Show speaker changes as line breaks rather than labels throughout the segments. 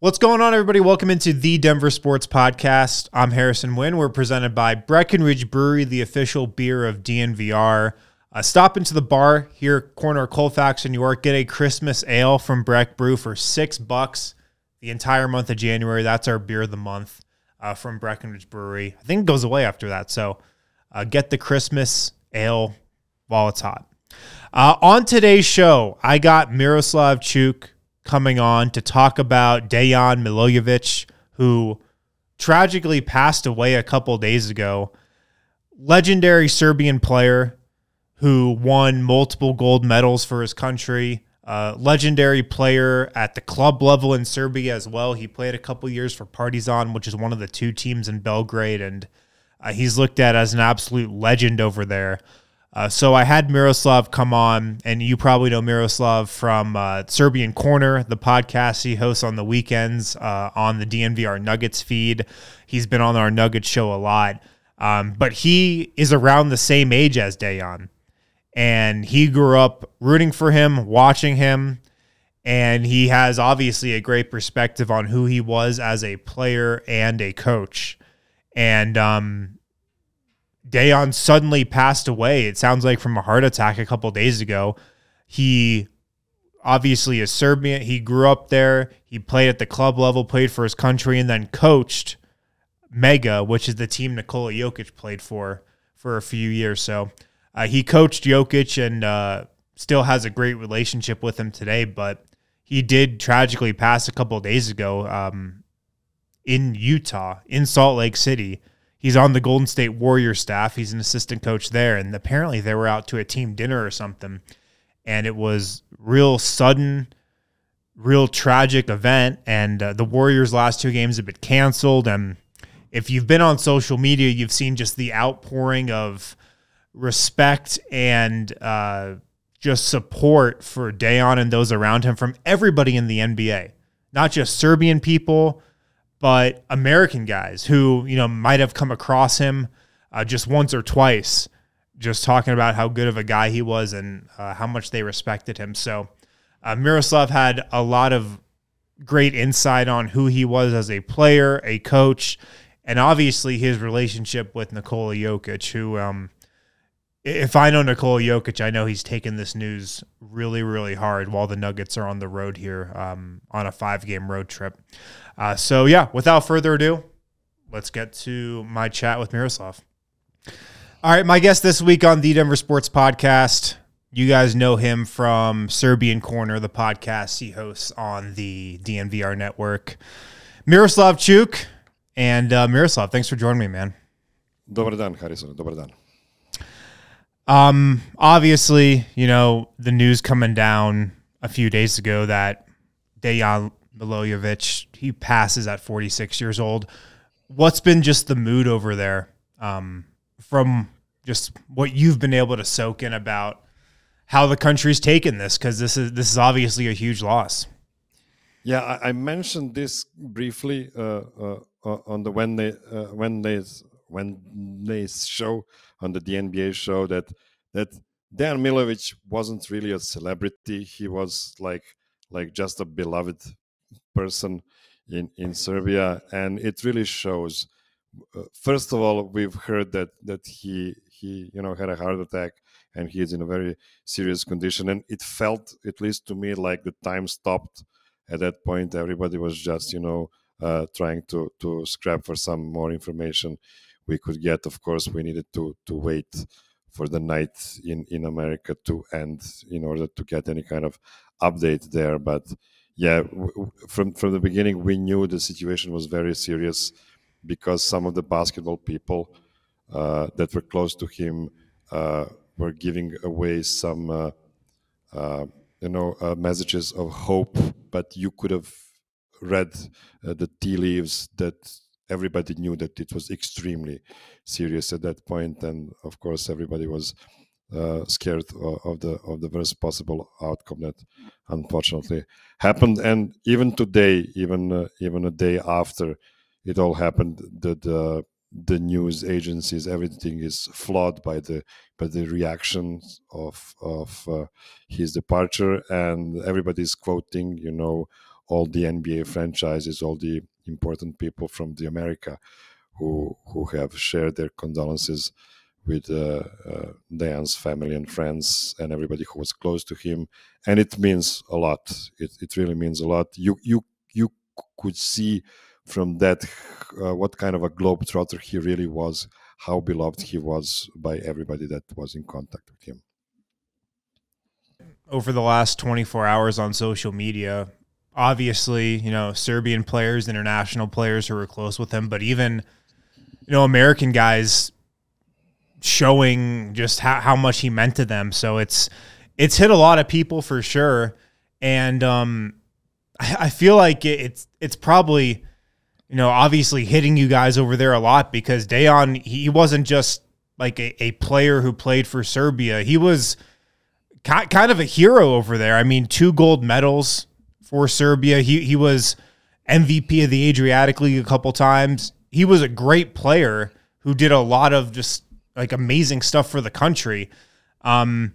What's going on, everybody? Welcome into the Denver Sports Podcast. I'm Harrison Wind. We're presented by Breckenridge Brewery, the official beer of DNVR. Uh, stop into the bar here, corner of Colfax New York. Get a Christmas ale from Breck Brew for six bucks the entire month of January. That's our beer of the month uh, from Breckenridge Brewery. I think it goes away after that. So uh, get the Christmas ale while it's hot. Uh, on today's show, I got Miroslav Cuk coming on to talk about Dejan Milojevic, who tragically passed away a couple days ago. Legendary Serbian player who won multiple gold medals for his country. Uh, legendary player at the club level in Serbia as well. He played a couple years for Partizan, which is one of the two teams in Belgrade, and uh, he's looked at as an absolute legend over there. Uh, so I had Miroslav come on, and you probably know Miroslav from uh, Serbian Corner, the podcast he hosts on the weekends uh, on the DNVR Nuggets feed. He's been on our Nuggets show a lot, um, but he is around the same age as Dejan, and he grew up rooting for him, watching him, and he has obviously a great perspective on who he was as a player and a coach. And um, Dejan suddenly passed away. It sounds like from a heart attack a couple days ago. He obviously is Serbian. He grew up there. He played at the club level, played for his country, and then coached Mega, which is the team Nikola Jokic played for for a few years. So uh, he coached Jokic and uh, still has a great relationship with him today. But he did tragically pass a couple days ago um, in Utah, in Salt Lake City he's on the Golden State Warrior staff. He's an assistant coach there, and apparently they were out to a team dinner or something, and it was real sudden, real tragic event. And uh, the Warriors' last two games have been canceled. And if you've been on social media, you've seen just the outpouring of respect and uh, just support for Dejan and those around him from everybody in the NBA, not just Serbian people but American guys who you know might have come across him uh, just once or twice, just talking about how good of a guy he was and uh, how much they respected him. So uh, Miroslav had a lot of great insight on who he was as a player, a coach, and obviously his relationship with Nikola Jokic, who. Um, if I know Nikola Jokic, I know he's taken this news really, really hard while the Nuggets are on the road here um, on a five game road trip. Uh, so, yeah, without further ado, let's get to my chat with Miroslav. All right, my guest this week on the Denver Sports Podcast. You guys know him from Serbian Corner, the podcast he hosts on the DNVR network. Miroslav Cuk. And uh, Miroslav, thanks for joining me, man.
Dobar dan, Harrison. Dobar dan.
Um, obviously, you know, the news coming down a few days ago that Dejan Milojevic. He passes at 46 years old. What's been just the mood over there um, from just what you've been able to soak in about how the country's taken this? Because this is this is obviously a huge loss.
Yeah, I, I mentioned this briefly uh, uh, on the Wednesday uh, Wednesday's Wednesday's show on the DNBA show that that Dan Milojevic wasn't really a celebrity. He was like like just a beloved person in in Serbia, and it really shows. Uh, first of all, we've heard that that he he you know had a heart attack and he is in a very serious condition, and it felt at least to me like the time stopped at that point. Everybody was just you know uh, trying to to scrap for some more information we could get. Of course, we needed to to wait for the night in in America to end in order to get any kind of update there, but yeah, from from the beginning, we knew the situation was very serious because some of the basketball people uh, that were close to him uh, were giving away some, uh, uh you know, uh, messages of hope. But you could have read uh, the tea leaves that everybody knew that it was extremely serious at that point, and of course, everybody was uh, scared of the of the worst possible outcome that unfortunately happened. And even today, even uh, even a day after it all happened, the, the the news agencies everything is flawed by the by the reactions of of uh, his departure, and everybody's quoting, you know, all the NBA franchises, all the important people from the America who who have shared their condolences with uh, uh, Dejan's family and friends and everybody who was close to him, and it means a lot. It it really means a lot. You you you could see from that uh, what kind of a globetrotter he really was, how beloved he was by everybody that was in contact with him.
Over the last 24 hours on social media, obviously, you know, Serbian players, international players who were close with him, but even, you know, American guys showing just how, how much he meant to them. So it's it's hit a lot of people for sure. And um I, I feel like it, it's it's probably you know, obviously hitting you guys over there a lot because Dejan he wasn't just like a, a player who played for Serbia. He was kind of a hero over there. I mean, two gold medals for Serbia. He he was MVP of the Adriatic League a couple times. He was a great player who did a lot of just like amazing stuff for the country. Um,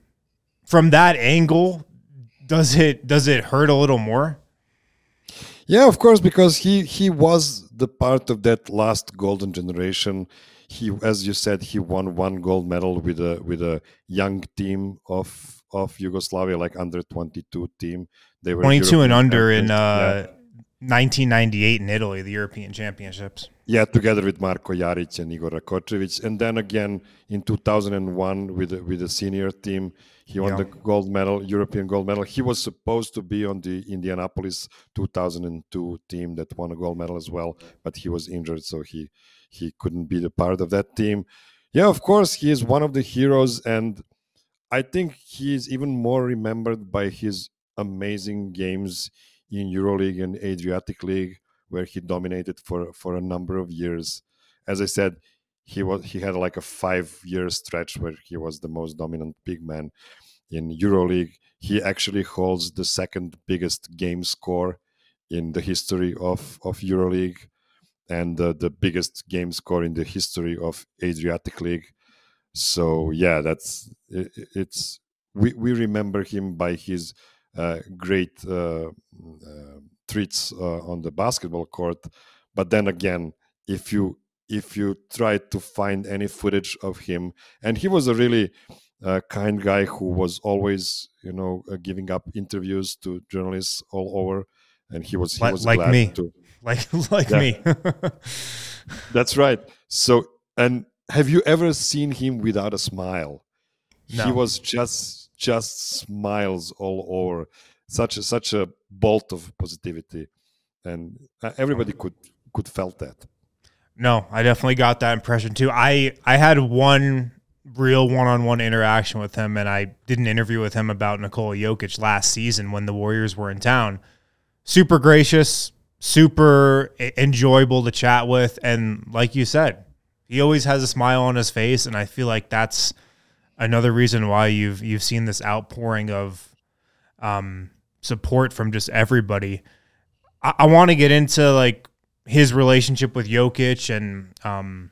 from that angle, does it does it hurt a little more?
Yeah, of course, because he he was the part of that last golden generation. He, as you said, he won one gold medal with a with a young team of of Yugoslavia, like under twenty two team.
They were twenty two and under in uh, yeah. 1998 in Italy, the European Championships.
Yeah, together with Marko Jaric and Igor Rakocevic, and then again in 2001 with the, with the senior team, he won yeah. the gold medal, European gold medal. He was supposed to be on the Indianapolis 2002 team that won a gold medal as well, but he was injured, so he he couldn't be the part of that team. Yeah, of course, he is one of the heroes, and I think he is even more remembered by his amazing games in EuroLeague and Adriatic League, where he dominated for for a number of years. As I said, he was he had like a five year stretch where he was the most dominant big man in EuroLeague. He actually holds the second biggest game score in the history of of EuroLeague, and uh, the biggest game score in the history of Adriatic League. So yeah, that's it, it's we we remember him by his great uh, uh, treats on the basketball court. But then again, if you if you try to find any footage of him, and he was a really uh, kind guy who was always, you know, uh, giving up interviews to journalists all over, and he was he was
like me, to, like like me.
That's right. So, and have you ever seen him without a smile? No. He was just just smiles all over. Such a, such a bolt of positivity. And uh, everybody could could felt that.
No i definitely got that impression too. I i had one real one-on-one interaction with him and i did an interview with him about nikola jokic last season when the warriors were in town. Super gracious super enjoyable to chat with and like you said he always has a smile on his face and i feel like that's another reason why you've you've seen this outpouring of um, support from just everybody. I, I want to get into like his relationship with Jokic and um,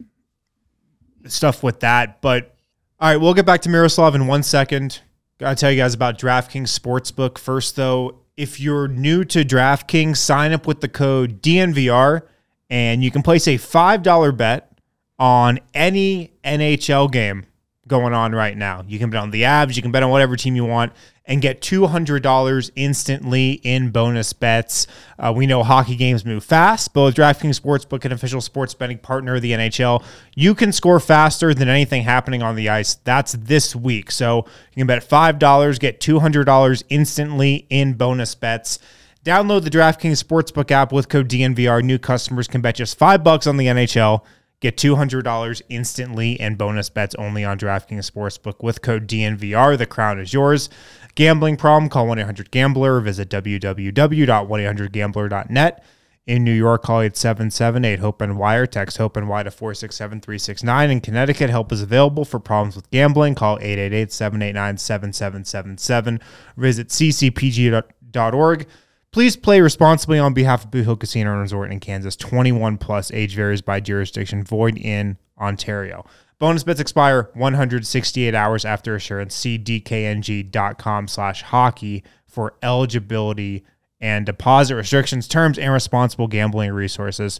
stuff with that, but all right, we'll get back to Miroslav in one second. Gotta tell you guys about DraftKings Sportsbook first, though. If you're new to DraftKings, sign up with the code DNVR and you can place a $5 bet on any NHL game going on right now. You can bet on the Avs, you can bet on whatever team you want, and get $200 instantly in bonus bets. Uh, we know hockey games move fast, but with DraftKings Sportsbook, an official sports betting partner of the NHL, you can score faster than anything happening on the ice. That's this week. So you can bet $5, get $200 instantly in bonus bets. Download the DraftKings Sportsbook app with code DNVR. New customers can bet just 5 bucks on the NHL Get $200 instantly and bonus bets only on DraftKings Sportsbook with code DNVR. The crown is yours. Gambling problem? Call 1 800 Gambler or visit www.1800Gambler.net. In New York, call 877 HOPE and Wire. Text HOPE and Y to 467 369. In Connecticut, help is available for problems with gambling. Call 888 789 7777. Visit ccpg.org. Please play responsibly on behalf of Boot Hill Casino and Resort in Kansas. 21 plus. Age varies by jurisdiction. Void in Ontario. Bonus bets expire 168 hours after assurance. See dkng.com slash hockey for eligibility and deposit restrictions, terms, and responsible gambling resources.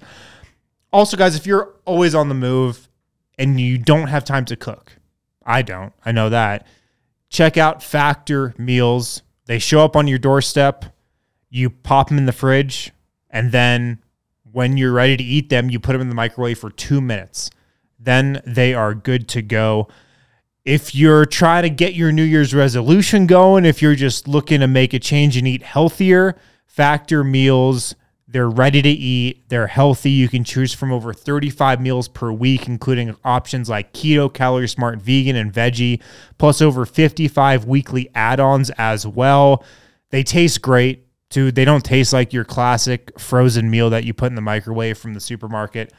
Also, guys, if you're always on the move and you don't have time to cook, I don't, I know that. Check out Factor Meals. They show up on your doorstep, you pop them in the fridge, and then when you're ready to eat them, you put them in the microwave for two minutes. Then they are good to go. If you're trying to get your New Year's resolution going, if you're just looking to make a change and eat healthier, Factor Meals they're ready to eat. They're healthy. You can choose from over 35 meals per week, including options like keto, calorie smart, vegan, and veggie, plus over 55 weekly add ons as well. They taste great too. They don't taste like your classic frozen meal that you put in the microwave from the supermarket.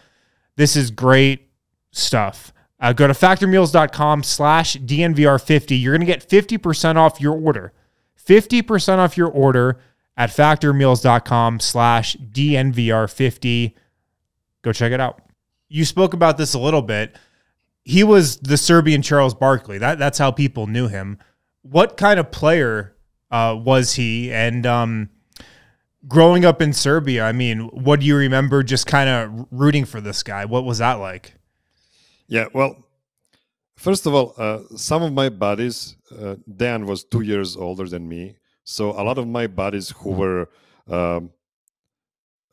This is great stuff. Uh, go to factormeals.com slash DNVR50. You're going to get 50% off your order. 50% off your order at factormeals.com slash DNVR50. Go check it out. You spoke about this a little bit. He was the Serbian Charles Barkley. That, that's how people knew him. What kind of player uh, was he? And um, growing up in Serbia, I mean, what do you remember just kind of rooting for this guy? What was that like?
Yeah, well, first of all, uh, some of my buddies, uh, Dan was two years older than me. So a lot of my buddies who were um,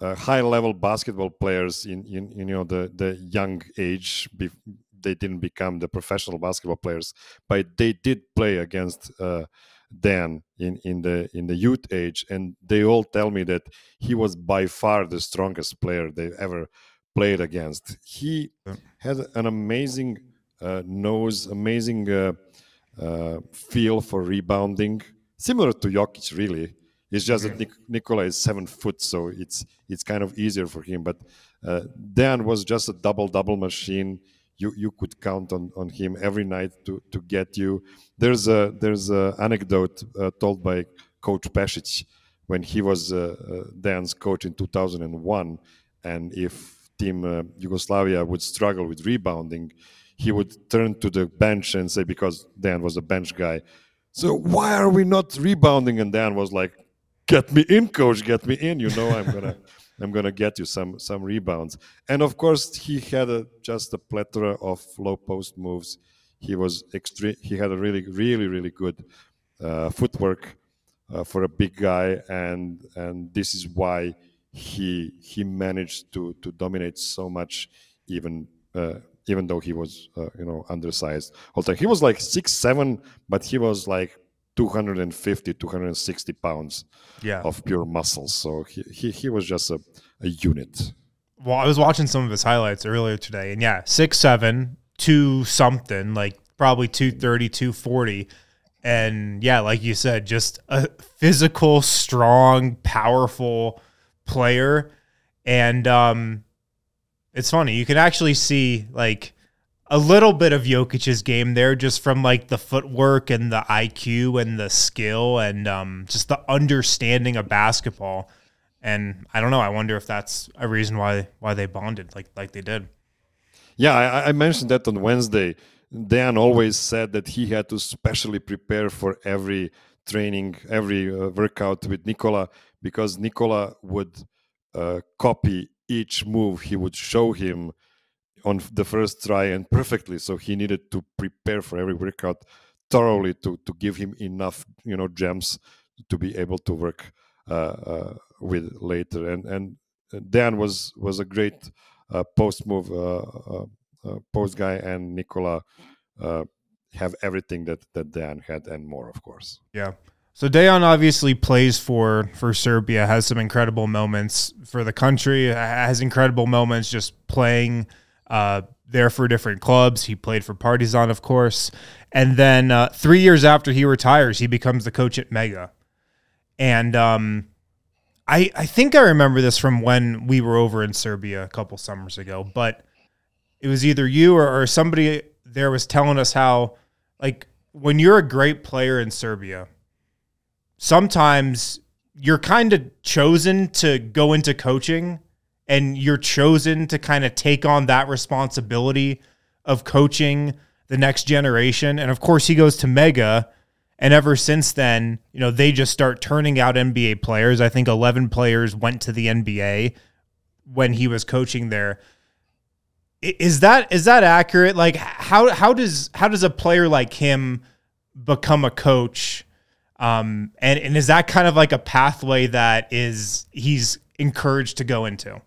uh, high level basketball players in, in, you know the the young age they didn't become the professional basketball players but they did play against Dan in, in the in the youth age and they all tell me that he was by far the strongest player they ever played against he had an amazing uh, nose amazing uh, uh, feel for rebounding similar to Jokic, really. It's just that Nik- Nikola is seven foot, so it's it's kind of easier for him. But uh, Dan was just a double double machine. You you could count on, on him every night to, to get you. There's a there's a anecdote uh, told by Coach Pešić when he was uh, uh Dan's coach in 2001, and if Team uh, Yugoslavia would struggle with rebounding, he would turn to the bench and say because Dan was a bench guy so why are we not rebounding? And Dan was like, "Get me in, coach. Get me in. You know, I'm gonna." I'm gonna get you some some rebounds, and of course he had a, just a plethora of low post moves. He was extreme. He had a really, really, really good uh, footwork uh, for a big guy, and and this is why he he managed to to dominate so much, even uh, even though he was uh, you know undersized time. He was like six seven, but he was like 250 260 pounds
yeah.
of pure muscles. So he he, he was just a, a unit.
Well, I was watching some of his highlights earlier today, and yeah, six seven, two something, like probably 230, 240. And yeah, like you said, just a physical, strong, powerful player. And um, it's funny. You can actually see like a little bit of Jokic's game there, just from like the footwork and the IQ and the skill and um, just the understanding of basketball. And I don't know. I wonder if that's a reason why why they bonded like like they did.
Yeah, I, I mentioned that on Wednesday. Dan always said that he had to specially prepare for every training, every uh, workout with Nikola because Nikola would uh, copy each move he would show him on the first try and perfectly so he needed to prepare for every workout thoroughly to to give him enough you know gems to be able to work uh, uh, with later. And and Dan was was a great uh, post move uh, uh, uh, post guy and Nikola have everything that that Dan had and more of course.
Yeah. So Dejan obviously plays for for Serbia, has some incredible moments for the country, has incredible moments just playing uh, there for different clubs. He played for Partizan, of course, and then uh, three years after he retires, he becomes the coach at Mega, and um, I I think I remember this from when we were over in Serbia a couple summers ago, but it was either you or, or somebody there was telling us how like when you're a great player in Serbia sometimes you're kind of chosen to go into coaching and you're chosen to kind of take on that responsibility of coaching the next generation. And of course, he goes to Mega And ever since then, you know, they just start turning out NBA players. I think 11 players went to the NBA when he was coaching there. Is that is that accurate? Like how how does how does a player like him become a coach? Um, and and is that kind of like a pathway that is he's encouraged to go into?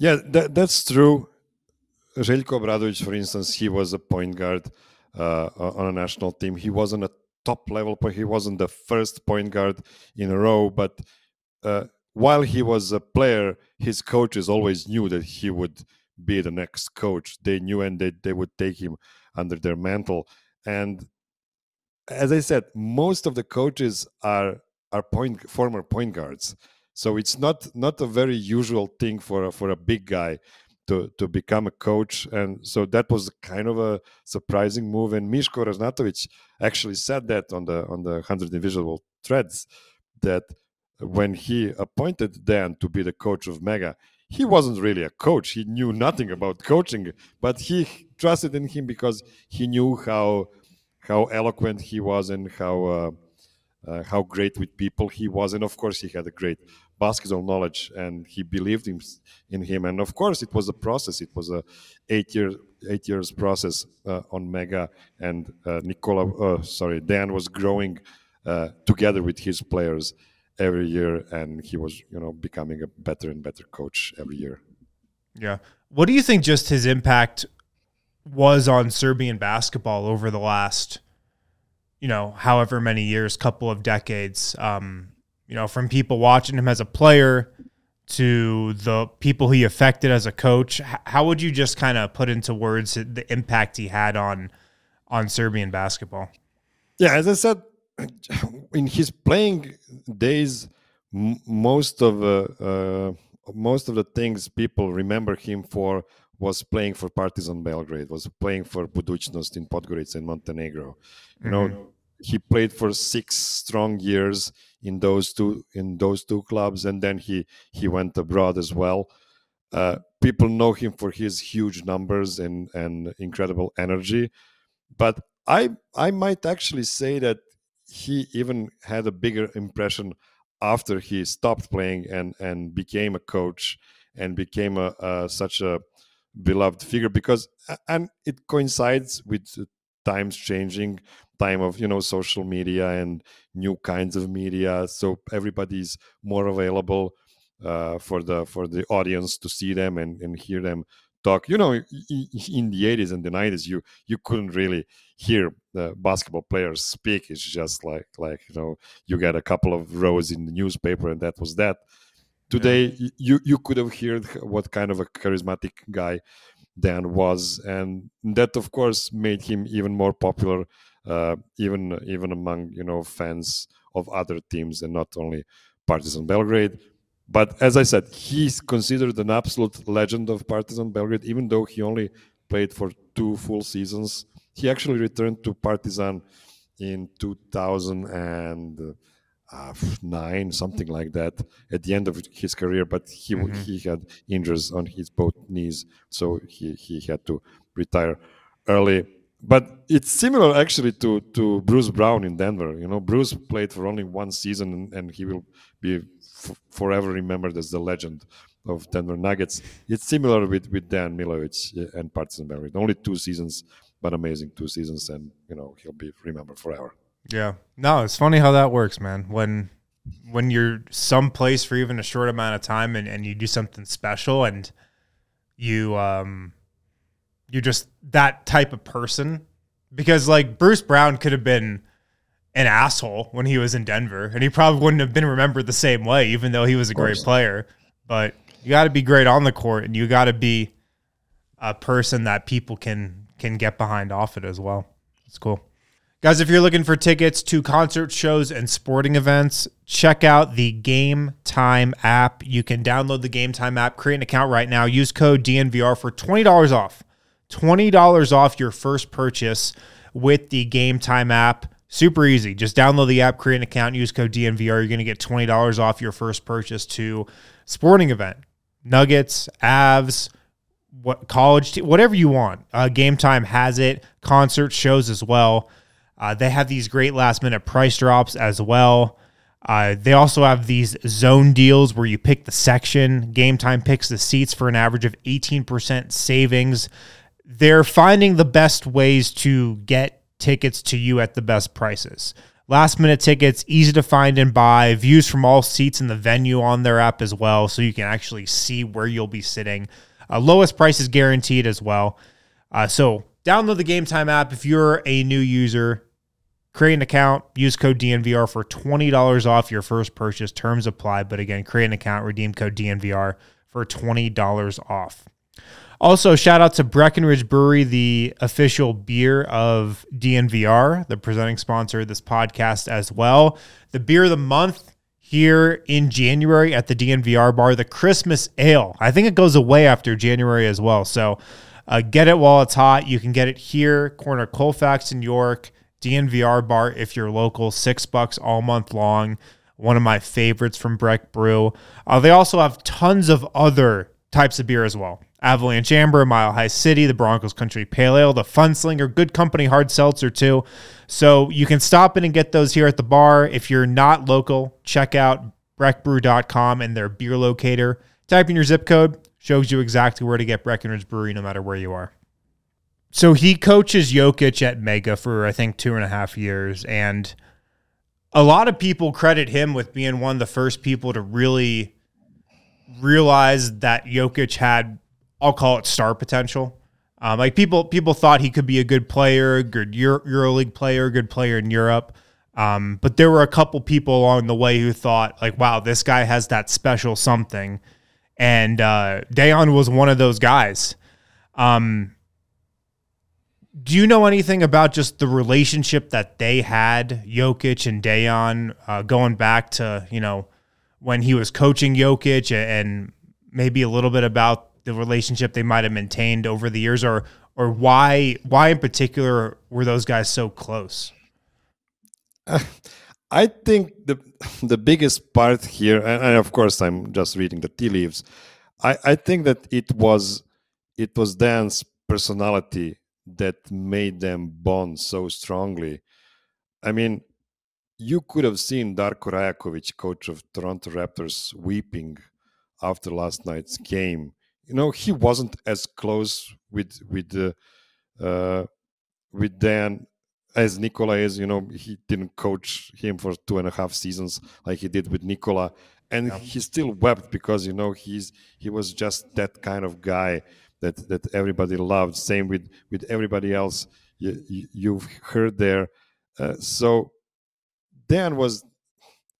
Yeah, that, that's true. Željko Obradović, for instance, he was a point guard uh, on a national team. He wasn't a top level point. He wasn't the first point guard in a row, but uh, while he was a player, his coaches always knew that he would be the next coach. They knew and they, they would take him under their mantle. And as I said, most of the coaches are are point former point guards. So it's not not a very usual thing for a, for a big guy to to become a coach, and so that was kind of a surprising move. And Mishko Ražnatović actually said that on the on the hundred invisible threads that when he appointed Dan to be the coach of Mega, he wasn't really a coach. He knew nothing about coaching, but he trusted in him because he knew how how eloquent he was and how uh, uh, how great with people he was, and of course he had a great basketball knowledge, and he believed in, in him. And of course, it was a process. It was a eight year eight years process uh, on Mega, and uh, Nicola, uh, sorry, Dan was growing uh, together with his players every year, and he was you know becoming a better and better coach every year.
Yeah. What do you think? Just his impact was on Serbian basketball over the last, you know, however many years, couple of decades. Um, you know, from people watching him as a player to the people he affected as a coach. How would you just kind of put into words the impact he had on on Serbian basketball?
Yeah, as I said, in his playing days, most of uh, uh, most of the things people remember him for was playing for Partizan Belgrade, was playing for Budućnost in Podgorica in Montenegro. You mm-hmm. know, he played for six strong years in those two in those two clubs, and then he he went abroad as well. Uh, people know him for his huge numbers and and incredible energy, but I I might actually say that he even had a bigger impression after he stopped playing and and became a coach and became a, a such a beloved figure because and it coincides with times changing time of you know social media and new kinds of media so everybody's more available uh, for the for the audience to see them and, and hear them talk. You know in the 80s and the 90s you you couldn't really hear the basketball players speak. It's just like like you know you get a couple of rows in the newspaper and that was that. Today yeah. you you could have heard what kind of a charismatic guy Dan was, and that of course made him even more popular, uh, even even among you know fans of other teams and not only Partizan Belgrade. But as I said, he's considered an absolute legend of Partizan Belgrade, even though he only played for two full seasons. He actually returned to Partizan in 2000 and uh, nine, something like that, at the end of his career. But he mm-hmm. he had injuries on his both knees, so he he had to retire early. But it's similar actually to to Bruce Brown in Denver. You know, Bruce played for only one season, and, he will be forever remembered as the legend of Denver Nuggets. It's similar with with Dan Milojevic and Partizan Belgrade. Only two seasons, but amazing two seasons, and you know he'll be remembered forever.
Yeah. No, it's funny how that works, man. When when you're someplace for even a short amount of time and, and you do something special and you um you're just that type of person. Because like Bruce Brown could have been an asshole when he was in Denver, and he probably wouldn't have been remembered the same way, even though he was a great player. But you got to be great on the court, and you got to be a person that people can can get behind off it as well. It's cool. Guys, if you're looking for tickets to concert shows and sporting events, check out the Game Time app. You can download the Game Time app, create an account right now, use code DNVR for $20 off. $20 off your first purchase with the Game Time app. Super easy. Just download the app, create an account, use code DNVR. You're going to get $20 off your first purchase to sporting event. Nuggets, Avs, what college, whatever you want. Uh, Game Time has it. Concert shows as well. Uh, they have these great last minute price drops as well. Uh, they also have these zone deals where you pick the section. Game time picks the seats for an average of 18% savings. They're finding the best ways to get tickets to you at the best prices. Last minute tickets, easy to find and buy, views from all seats in the venue on their app as well, so you can actually see where you'll be sitting. Uh, lowest price is guaranteed as well. Uh, so download the Game Time app if you're a new user. Create an account, use code DNVR for $20 off your first purchase. Terms apply. But again, create an account, redeem code DNVR for $20 off. Also, shout out to Breckenridge Brewery, the official beer of DNVR, the presenting sponsor of this podcast as well. The beer of the month here in January at the DNVR bar, the Christmas Ale. I think it goes away after January as well. So uh, get it while it's hot. You can get it here, corner Colfax in York, DNVR bar if you're local, six bucks all month long. One of my favorites from Breck Brew. Uh, they also have tons of other types of beer as well. Avalanche Amber, Mile High City, the Broncos Country Pale Ale, the Funslinger, Good Company Hard Seltzer too. So you can stop in and get those here at the bar. If you're not local, check out breckbrew.com and their beer locator. Type in your zip code, shows you exactly where to get Breckenridge Brewery no matter where you are. So he coaches Jokic at Mega for I think two and a half years, and a lot of people credit him with being one of the first people to really realize that Jokic had, I'll call it star potential. Um, like people, people thought he could be a good player, good Euro, EuroLeague player, good player in Europe. Um, but there were a couple people along the way who thought, like, wow, this guy has that special something. And uh, Dejan was one of those guys. Um, do you know anything about just the relationship that they had, Jokic and Dejan, uh, going back to you know when he was coaching Jokic, and maybe a little bit about the relationship they might have maintained over the years, or or why why in particular were those guys so close?
I think the the biggest part here, and, and of course I'm just reading the tea leaves. I, I think that it was it was Dan's personality that made them bond so strongly. I mean, you could have seen Darko Rajakovic, coach of Toronto Raptors, weeping after last night's game. You know, he wasn't as close with with uh, uh, with Dan as Nikola is. You know, he didn't coach him for two and a half seasons like he did with Nikola, and yeah. he still wept because you know he's he was just that kind of guy that that everybody loved. Same with with everybody else you, you, have heard there. Uh, so Dan was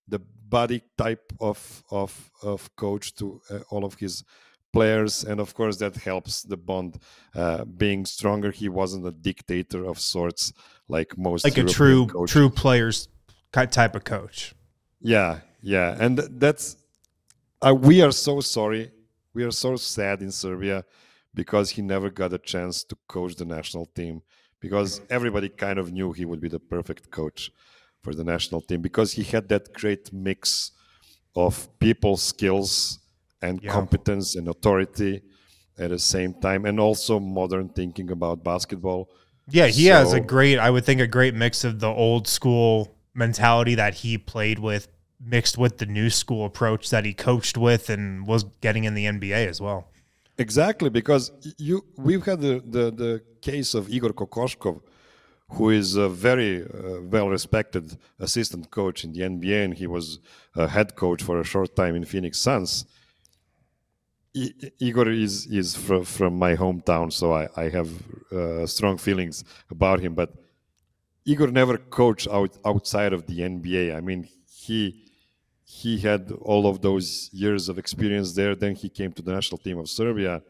the body type of of of coach to uh, all of his players, and of course that helps the bond uh, being stronger. He wasn't a dictator of sorts like most
like European a true coaches. true players type of coach.
Yeah, yeah, and that's uh, we are so sorry. We are so sad in Serbia because he never got a chance to coach the national team because everybody kind of knew he would be the perfect coach for the national team because he had that great mix of people skills and yeah. competence and authority at the same time and also modern thinking about basketball
yeah he so, has a great i would think a great mix of the old school mentality that he played with mixed with the new school approach that he coached with and was getting in the nba as well
Exactly, because you we've had the, the, the case of Igor Kokoskov, who is a very uh, well respected assistant coach in the NBA, and he was a head coach for a short time in Phoenix Suns. Igor is is from, from my hometown, so I, I have uh, strong feelings about him. But Igor never coached out, outside of the NBA. I mean, he he had all of those years of experience there. Then he came to the national team of Serbia.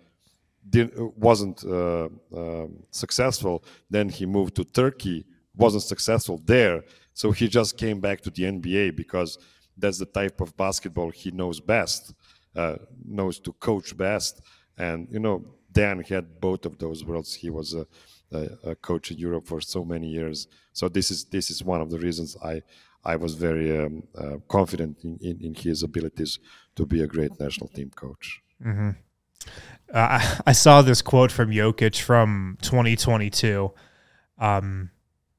Didn't, wasn't uh, uh, successful. Then he moved to Turkey. Wasn't successful there. So he just came back to the NBA because that's the type of basketball he knows best, uh, knows to coach best. And you know, Dan had both of those worlds. He was a, a, a coach in Europe for so many years. So this is this is one of the reasons I I was very um, uh, confident in, in, in, his abilities to be a great national team coach.
Mm-hmm. Uh, I saw this quote from Jokic from 2022. Um,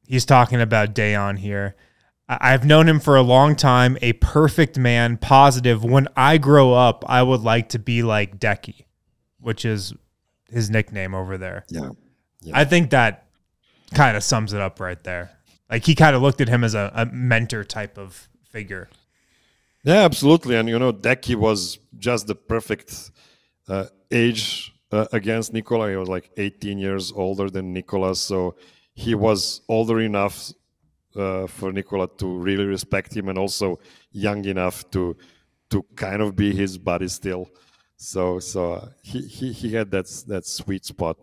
he's talking about Dejan here. I've known him for a long time, a perfect man, positive. When I grow up, I would like to be like Decky, which is his nickname over there.
Yeah. yeah.
I think that kind of sums it up right there. Like he kind of looked at him as a, a mentor type of figure.
Yeah, absolutely. And you know, Decky was just the perfect uh, age uh, against Nikola. He was like 18 years older than Nikola, so he was older enough uh, for Nikola to really respect him, and also young enough to to kind of be his buddy still. So so uh, he, he he had that that sweet spot,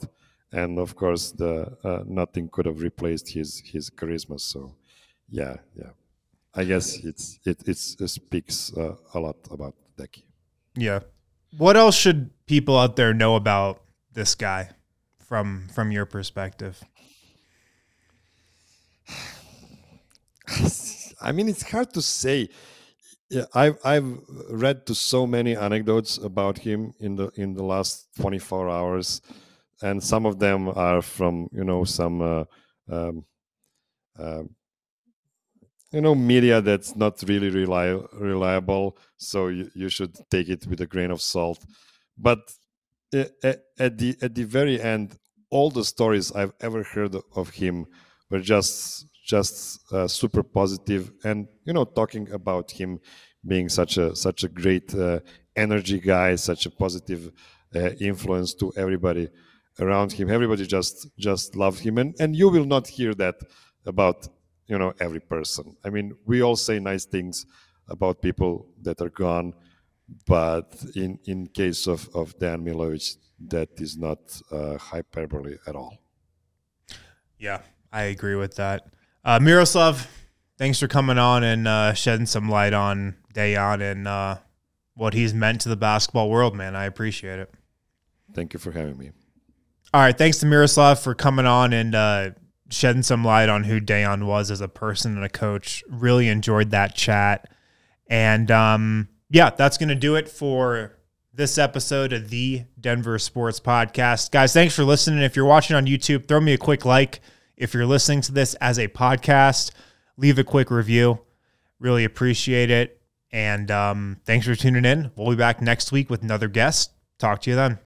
and of course the uh, nothing could have replaced his his charisma. So yeah yeah, I guess it's it it's, it speaks uh, a lot about Decky.
Yeah. What else should people out there know about this guy from from your perspective?
I mean, it's hard to say. Yeah, I've I've read to so many anecdotes about him in the in the last 24 hours, and some of them are from you know some uh, um, uh, you know media that's not really reli- reliable. So you, you should take it with a grain of salt. But at, at the at the very end, all the stories I've ever heard of him were just just uh, super positive and you know talking about him being such a such a great uh, energy guy such a positive uh, influence to everybody around him. Everybody just just loved him and and you will not hear that about you know every person. I mean we all say nice things about people that are gone but in in case of of dan milojevic that is not uh, hyperbole at all.
Yeah i agree with that uh, Miroslav, thanks for coming on and uh, shedding some light on Dejan and uh, what he's meant to the basketball world, man. I appreciate it.
Thank you for having me.
All right. Thanks to Miroslav for coming on and uh, shedding some light on who Dejan was as a person and a coach. Really enjoyed that chat. And um, yeah, that's going to do it for this episode of the Denver Sports Podcast. Guys, thanks for listening. If you're watching on YouTube, throw me a quick like. If you're listening to this as a podcast, leave a quick review. Really appreciate it. And um, thanks for tuning in. We'll be back next week with another guest. Talk to you then.